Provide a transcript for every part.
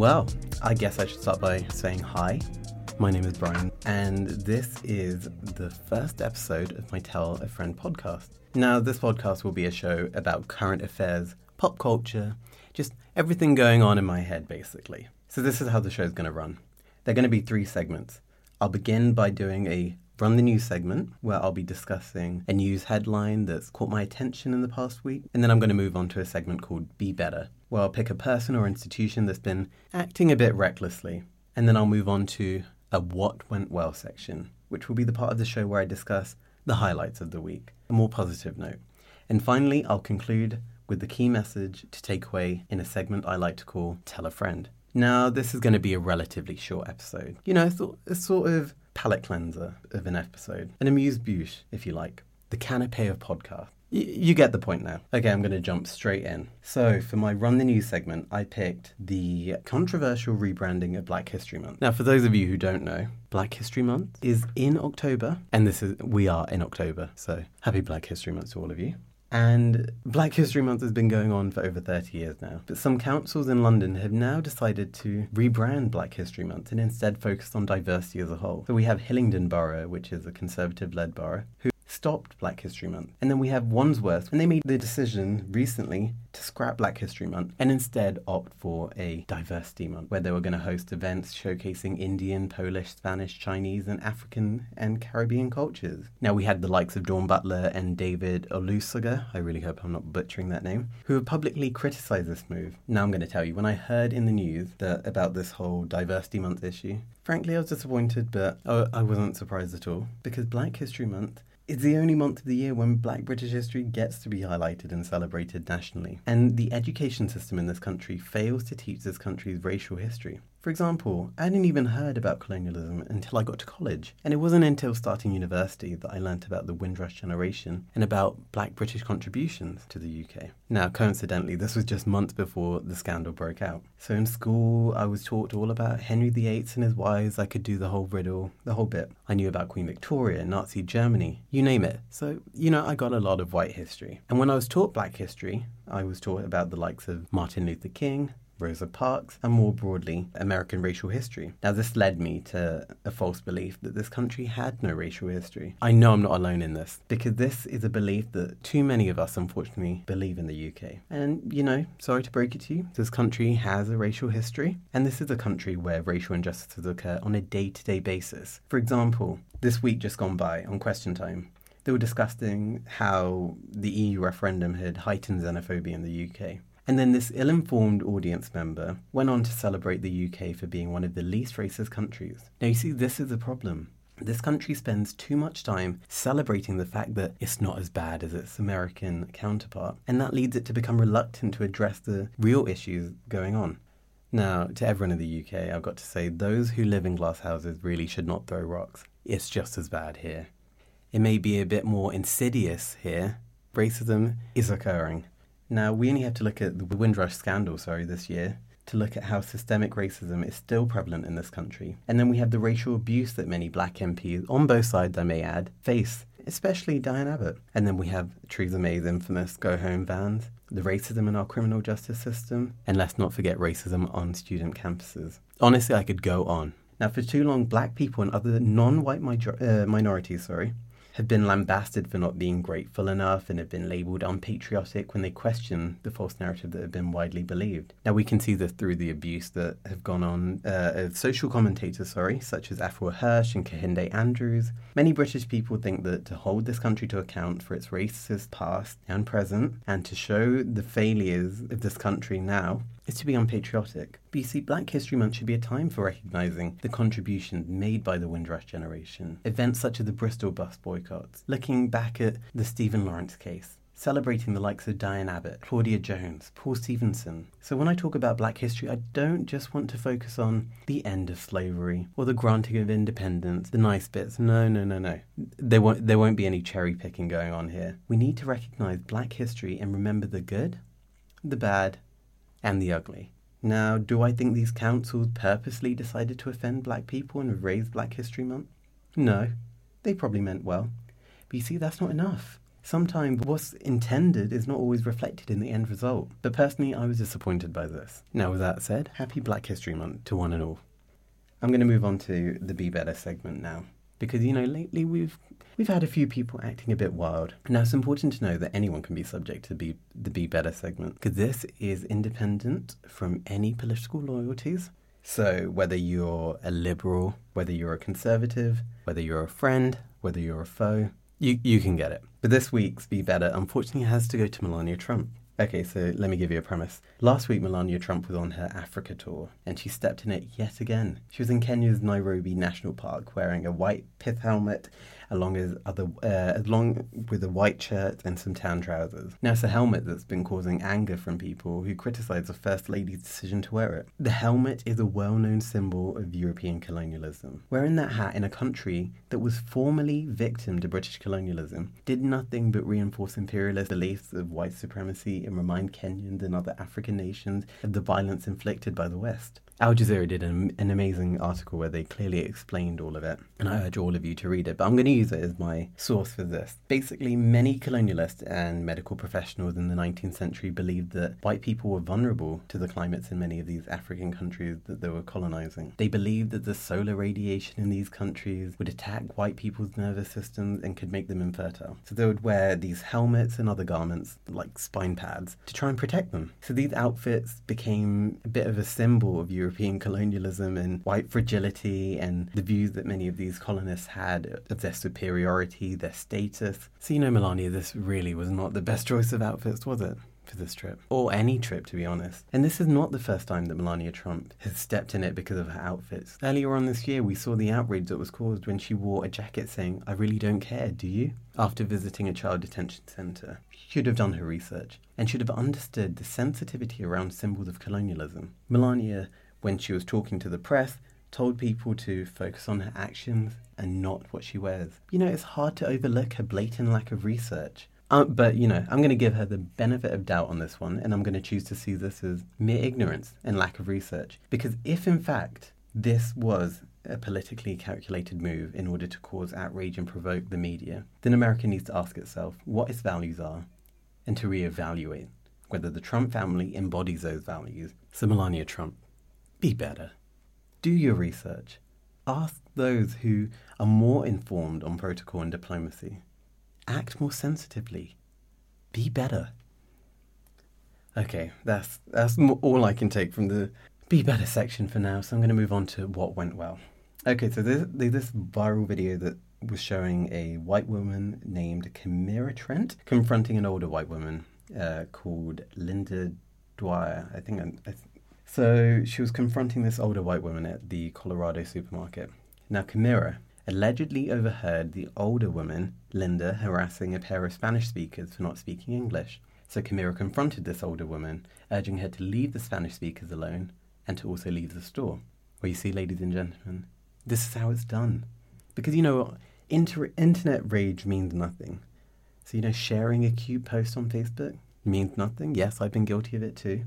Well, I guess I should start by saying hi. My name is Brian, and this is the first episode of my Tell a Friend podcast. Now, this podcast will be a show about current affairs, pop culture, just everything going on in my head, basically. So, this is how the show's going to run. There are going to be three segments. I'll begin by doing a Run the News segment, where I'll be discussing a news headline that's caught my attention in the past week. And then I'm going to move on to a segment called Be Better, where I'll pick a person or institution that's been acting a bit recklessly. And then I'll move on to a What Went Well section, which will be the part of the show where I discuss the highlights of the week, a more positive note. And finally, I'll conclude with the key message to take away in a segment I like to call Tell a Friend. Now, this is going to be a relatively short episode. You know, it's sort of palate cleanser of an episode, an amuse bouche, if you like, the canapé of podcast. Y- you get the point now. Okay, I'm going to jump straight in. So, for my Run the News segment, I picked the controversial rebranding of Black History Month. Now, for those of you who don't know, Black History Month is in October, and this is we are in October. So, happy Black History Month to all of you. And Black History Month has been going on for over 30 years now. But some councils in London have now decided to rebrand Black History Month and instead focus on diversity as a whole. So we have Hillingdon Borough, which is a conservative led borough, who stopped Black History Month. And then we have Wandsworth, and they made the decision recently to scrap Black History Month and instead opt for a diversity month where they were going to host events showcasing Indian, Polish, Spanish, Chinese, and African and Caribbean cultures. Now we had the likes of Dawn Butler and David Olusoga, I really hope I'm not butchering that name, who have publicly criticized this move. Now I'm going to tell you, when I heard in the news that about this whole diversity month issue, frankly I was disappointed, but I wasn't surprised at all because Black History Month it's the only month of the year when black British history gets to be highlighted and celebrated nationally. And the education system in this country fails to teach this country's racial history. For example, I hadn't even heard about colonialism until I got to college, and it wasn't until starting university that I learnt about the Windrush generation and about black British contributions to the UK. Now, coincidentally, this was just months before the scandal broke out. So in school, I was taught all about Henry VIII and his wives. I could do the whole riddle, the whole bit. I knew about Queen Victoria, Nazi Germany, you name it. So, you know, I got a lot of white history. And when I was taught black history, I was taught about the likes of Martin Luther King, Rosa Parks, and more broadly, American racial history. Now, this led me to a false belief that this country had no racial history. I know I'm not alone in this, because this is a belief that too many of us, unfortunately, believe in the UK. And, you know, sorry to break it to you, this country has a racial history, and this is a country where racial injustices occur on a day to day basis. For example, this week just gone by on Question Time, they were discussing how the EU referendum had heightened xenophobia in the UK. And then this ill informed audience member went on to celebrate the UK for being one of the least racist countries. Now, you see, this is a problem. This country spends too much time celebrating the fact that it's not as bad as its American counterpart, and that leads it to become reluctant to address the real issues going on. Now, to everyone in the UK, I've got to say those who live in glass houses really should not throw rocks. It's just as bad here. It may be a bit more insidious here. Racism is occurring. Now, we only have to look at the Windrush scandal, sorry, this year to look at how systemic racism is still prevalent in this country. And then we have the racial abuse that many black MPs, on both sides I may add, face, especially Diane Abbott. And then we have Theresa May's infamous go home vans, the racism in our criminal justice system, and let's not forget racism on student campuses. Honestly, I could go on. Now, for too long, black people and other non white uh, minorities, sorry, have been lambasted for not being grateful enough and have been labelled unpatriotic when they question the false narrative that have been widely believed. Now we can see this through the abuse that have gone on uh, of social commentators, sorry, such as Afua Hirsch and Kehinde Andrews. Many British people think that to hold this country to account for its racist past and present, and to show the failures of this country now, is to be unpatriotic. But you see, Black History Month should be a time for recognising the contributions made by the Windrush generation. Events such as the Bristol bus boycotts, looking back at the Stephen Lawrence case, celebrating the likes of Diane Abbott, Claudia Jones, Paul Stephenson. So when I talk about black history, I don't just want to focus on the end of slavery or the granting of independence, the nice bits. No, no, no, no. There won't there won't be any cherry picking going on here. We need to recognize black history and remember the good, the bad, and the ugly. Now, do I think these councils purposely decided to offend black people and raise Black History Month? No, they probably meant well. But you see, that's not enough. sometimes what's intended is not always reflected in the end result. But personally, I was disappointed by this. Now, with that said, happy Black History Month to one and all. I'm going to move on to the Be Better segment now. Because, you know, lately we've we've had a few people acting a bit wild. Now, it's important to know that anyone can be subject to be, the Be Better segment, because this is independent from any political loyalties. So, whether you're a liberal, whether you're a conservative, whether you're a friend, whether you're a foe, you, you can get it. But this week's Be Better unfortunately has to go to Melania Trump. Okay, so let me give you a premise. Last week, Melania Trump was on her Africa tour, and she stepped in it yet again. She was in Kenya's Nairobi National Park wearing a white pith helmet along with other uh, along with a white shirt and some tan trousers. Now it's a helmet that's been causing anger from people who criticise the First Lady's decision to wear it. The helmet is a well-known symbol of European colonialism. Wearing that hat in a country that was formerly victim to British colonialism did nothing but reinforce imperialist beliefs of white supremacy and remind Kenyans and other African nations of the violence inflicted by the West. Al Jazeera did an, an, amazing article where they clearly explained all of it, and I urge all of you to read it. But I'm going to as my source for this. Basically, many colonialists and medical professionals in the 19th century believed that white people were vulnerable to the climates in many of these African countries that they were colonizing. They believed that the solar radiation in these countries would attack white people's nervous systems and could make them infertile. So they would wear these helmets and other garments, like spine pads, to try and protect them. So these outfits became a bit of a symbol of European colonialism and white fragility and the views that many of these colonists had of their superiority, their status. So, you know, Melania, this really was not the best choice of outfits, was it? for this trip, or any trip to be honest. And this is not the first time that Melania Trump has stepped in it because of her outfits. Earlier on this year, we saw the outrage that was caused when she wore a jacket saying, I really don't care, do you? After visiting a child detention centre. She should have done her research and should have understood the sensitivity around symbols of colonialism. Melania when she was talking to the press, told people to focus on her actions and not what she wears. You know, it's hard to overlook her blatant lack of research. Uh, but, you know, I'm going to give her the benefit of doubt on this one, and I'm going to choose to see this as mere ignorance and lack of research. Because if, in fact, this was a politically calculated move in order to cause outrage and provoke the media, then America needs to ask itself what its values are and to reevaluate whether the Trump family embodies those values. So, Melania Trump, be better. Do your research. Ask those who are more informed on protocol and diplomacy. Act more sensitively. Be better. Okay, that's that's all I can take from the be better section for now. So I'm going to move on to what went well. Okay, so this this viral video that was showing a white woman named Kimira Trent confronting an older white woman uh, called Linda Dwyer. I think I, so she was confronting this older white woman at the Colorado supermarket. Now, Kimira allegedly overheard the older woman, Linda, harassing a pair of Spanish speakers for not speaking English. So Kimira confronted this older woman, urging her to leave the Spanish speakers alone and to also leave the store. Well, you see, ladies and gentlemen, this is how it's done. Because, you know, inter- internet rage means nothing. So, you know, sharing a cute post on Facebook means nothing. Yes, I've been guilty of it too.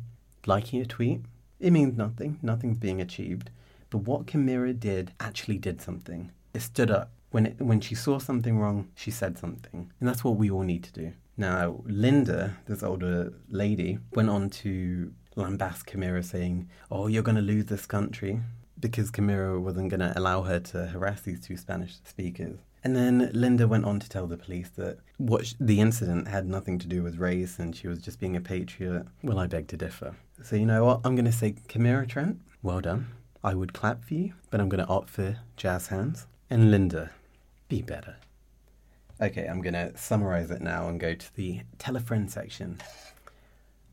Liking a tweet it means nothing, nothing's being achieved. But what Kimira did actually did something. It stood up. When, it, when she saw something wrong, she said something. And that's what we all need to do. Now, Linda, this older lady, went on to lambast Kimira saying, Oh, you're going to lose this country because Kimira wasn't going to allow her to harass these two Spanish speakers. And then Linda went on to tell the police that what sh- the incident had nothing to do with race and she was just being a patriot. Well, I beg to differ. So, you know what? I'm going to say, Kimira Trent, well done. I would clap for you, but I'm going to opt for jazz hands. And Linda, be better. Okay, I'm going to summarize it now and go to the tell a friend section.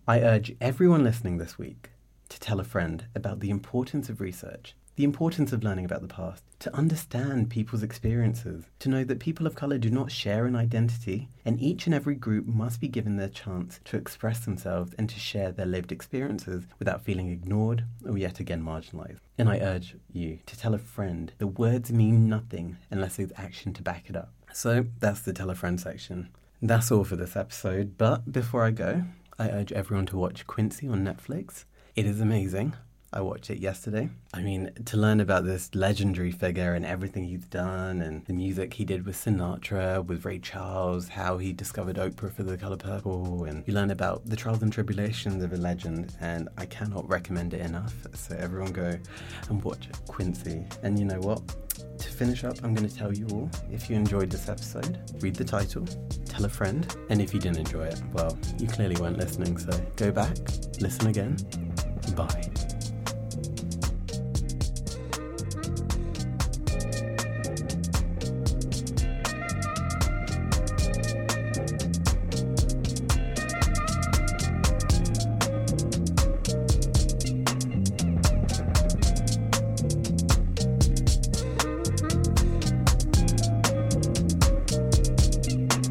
I urge everyone listening this week to tell a friend about the importance of research the importance of learning about the past, to understand people's experiences, to know that people of colour do not share an identity, and each and every group must be given their chance to express themselves and to share their lived experiences without feeling ignored or yet again marginalised. And I urge you to tell a friend the words mean nothing unless there's action to back it up. So that's the tell a friend section. That's all for this episode, but before I go, I urge everyone to watch Quincy on Netflix. It is amazing. I watched it yesterday. I mean, to learn about this legendary figure and everything he's done, and the music he did with Sinatra, with Ray Charles, how he discovered Oprah for The Color Purple, and you learn about the trials and tribulations of a legend, and I cannot recommend it enough. So everyone go and watch Quincy. And you know what? To finish up, I'm going to tell you all if you enjoyed this episode, read the title, tell a friend, and if you didn't enjoy it, well, you clearly weren't listening, so go back, listen again. Bye.